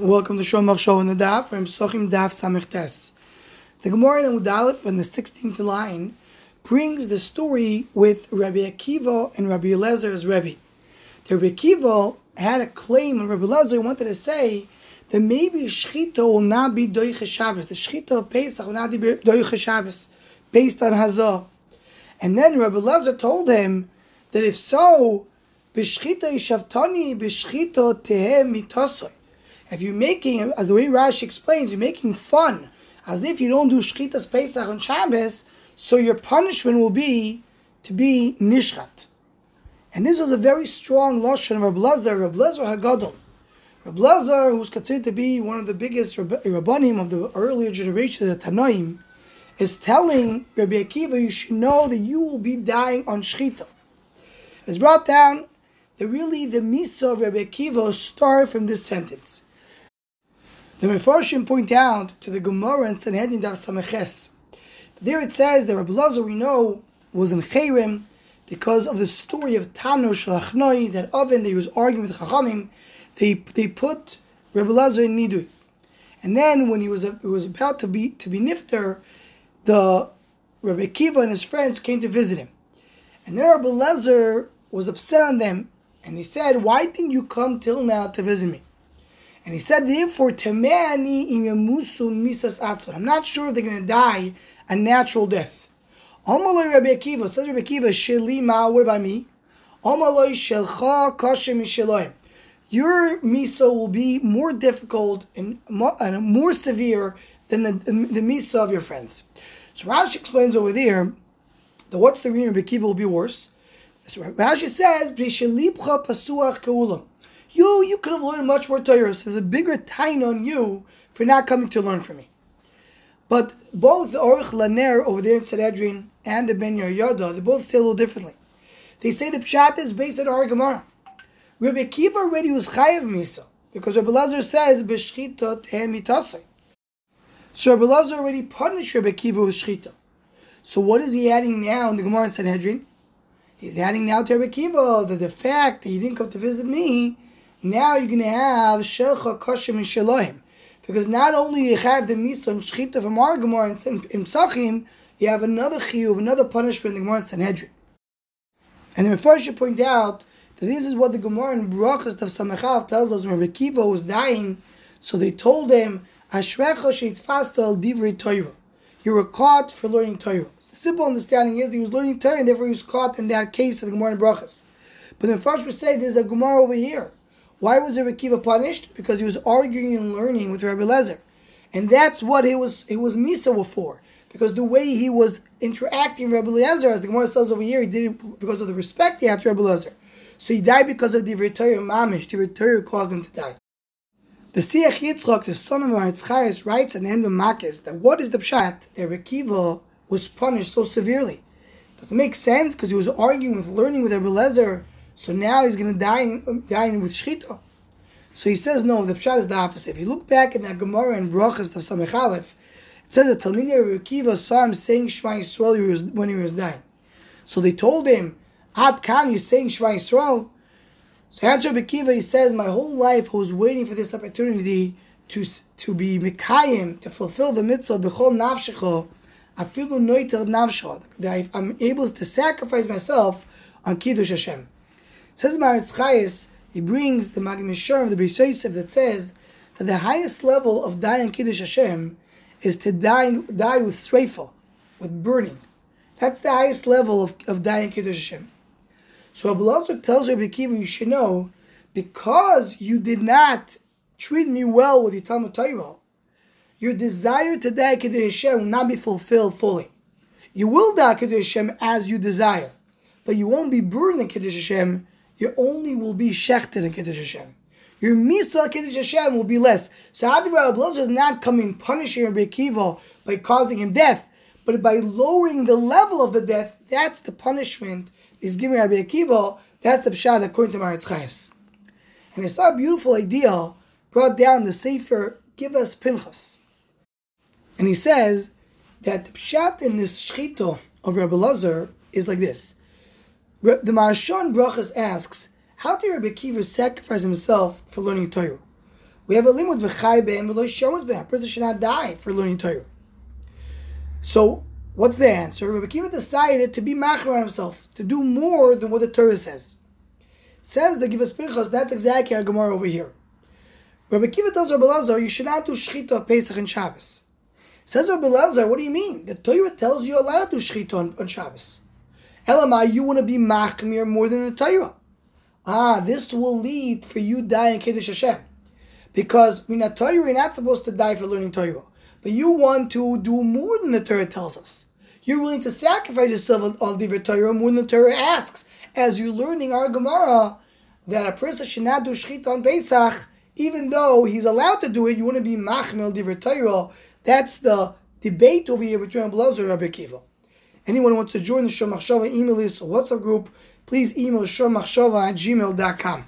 Welcome to Shomach Show in the Daf from Sochim Daf Samechtes. The Gemara in Udalef in the 16th line brings the story with Rabbi Akiva and Rabbi Elazar Rebbe. The Rabbi Akiva had a claim, and Rabbi Elazar wanted to say that maybe Shechita will not be Doiche Shabbos. The Shechita of Pesach will not be Doiche Shabbos, based on Hazah. And then Rabbi Elazar told him that if so, B'shchita Yishavtani, B'shchita Tehem Mitosoi if you're making, as the way Rashi explains, you're making fun, as if you don't do Shchitas Pesach on Shabbos, so your punishment will be to be Nishchat. And this was a very strong Lashon of Reb Lazar, Reb Lazar Hagadol. Reb Lazar, who's considered to be one of the biggest Rabbanim of the earlier generation of the Tanoim, is telling Rabbi Akiva, you should know that you will be dying on Shchita. It's brought down that really the Misa of Rabbi Akiva started from this sentence. The Mefarshim point out to the Gemara and Sanhedrin Dav Sameches. There it says that Rabbi Lazar we know was in Chayrim because of the story of Tano Shalachnoi that oven that he was arguing with Chachamim. They they put Rabbi Lazar in Nidui, and then when he was he was about to be to be nifter, the Rabbi Kiva and his friends came to visit him, and then Rabbi Lazar was upset on them, and he said, "Why didn't you come till now to visit me?" And he said, therefore, Temeani imemusu misas atzon. I'm not sure if they're going to die a natural death. Amaloi Rabbi Akiva, says Rabbi Akiva, Sheli ma, what about me? Amaloi shelcha kashem misheloim. Your miso will be more difficult and more, and more severe than the, the, the miso of your friends. So Rashi explains over there that what's the reason Rabbi Akiva will be worse? So Rashi says, B'shelipcha pasuach keulam you you could have learned much more Torah. So there's a bigger time on you for not coming to learn from me. But both the Aruch LaNer over there in Sanhedrin and the Ben Yoda, they both say a little differently. They say the Pshat is based on our Gemara. Rabbi Akiva already was Chayav Misa, because Rabbi Lazar says, B'shchita tehem So Rabbi Lazar already punished Rabbi Akiva with Shchita. So what is he adding now in the Gemara in Sanhedrin? He's adding now to Rabbi Akiva that the fact that he didn't come to visit me now you're going to have Shelcha Kashim and Shelohim. Because not only you have the Misa and Shechita from our Gemara and in Psachim, you have another Chiyuv, another punishment in the Gemara and Sanhedrin. And the first should point out that this is what the Gemara in Brachas of Samachav tells us when Rekiva was dying. So they told him, Ashrecha sheitfasta al divrei Torah. You were caught for learning Torah. The simple understanding is he was learning Torah and therefore he was caught in that case of the Gemara in Brachas. But the first would say there's a Gemara over here why was Rabbi Kiva punished? Because he was arguing and learning with Rabbi Lezer. And that's what he was he was Misa for. Because the way he was interacting with Rabbi Lezer, as the Gemara says over here, he did it because of the respect he had to Rabbi Lezer. So he died because of the Torah Mamish. The Torah caused him to die. The Siach Yitzchak, the son of Maharitz Chayes, writes at the end of Makis that what is the pshat that Rekiva was punished so severely? Does it make sense because he was arguing with learning with Rabbi Lezer so now he's going to die, um, die with shchita. So he says, no, the pshat is the opposite. If you look back in that Gemara and Brachas of Samech Aleph, it says that Talmini Rekiva saw him saying Shema Yisrael when he was dying. So they told him, Ad Khan, you're saying Shema Yisrael? So answer Bekiva, he says, my whole life I was waiting for this opportunity to, to be Mikayim, to fulfill the mitzvah, Bechol Navshecho, Afilu Noitel Navshecho, that I'm able to sacrifice myself on Kiddush Hashem. Says Maharitz Chayes, he brings the Mishar of the Beis that says that the highest level of dying Kiddush Hashem is to die, die with sreifa, with burning. That's the highest level of, of dying Kiddush Hashem. So Abulazar tells Rabbi Kiva, you should know, because you did not treat me well with your Talmud Torah, your desire to die Kiddush Hashem will not be fulfilled fully. You will die Kiddush Hashem as you desire, but you won't be burning Kiddush Hashem you only will be shechter in Kiddush Hashem. Your misa Kiddush Hashem will be less. So Adibra Ablozer is not coming punishing Rabbi Akiva by causing him death, but by lowering the level of the death, that's the punishment he's giving Rabbi Akiva. That's the pshat according to Maharitz Chayes. And I saw a beautiful idea brought down the Sefer Givas Pinchas. And he says that the pshat in this shchito of Rabbi Lazar is like this. The Maharshon Brachas asks, how did Rabbi Kiva sacrifice himself for learning Torah? We have a limud v'chai be'em v'lo shemus be'em. A person should not die for learning Torah. So, what's the answer? Rabbi Kiva decided to be machmer on himself, to do more than what the Torah says. Says the Givas Pinchas, that's exactly our Gemara over here. Rabbi Kiva tells Rabbi Lazar, you should not do shechita of Pesach and Shabbos. Says Rabbi Lazar, what do you mean? The Torah tells you allowed to do shechita on, on Shabbos. Elamai, you want to be machmir more than the Torah. Ah, this will lead for you in Kiddush Hashem. Because in a Torah, you're not supposed to die for learning Torah. But you want to do more than the Torah tells us. You're willing to sacrifice yourself on Divrei Torah more than the Torah asks. As you're learning our Gemara, that a person should not do Shechita on Pesach, even though he's allowed to do it, you want to be Machmel Divrei Torah. That's the debate over here between Blazer and Rabbi Kiva. Anyone wants to join the Shomachshava email list or WhatsApp group, please email shomachshava at gmail.com.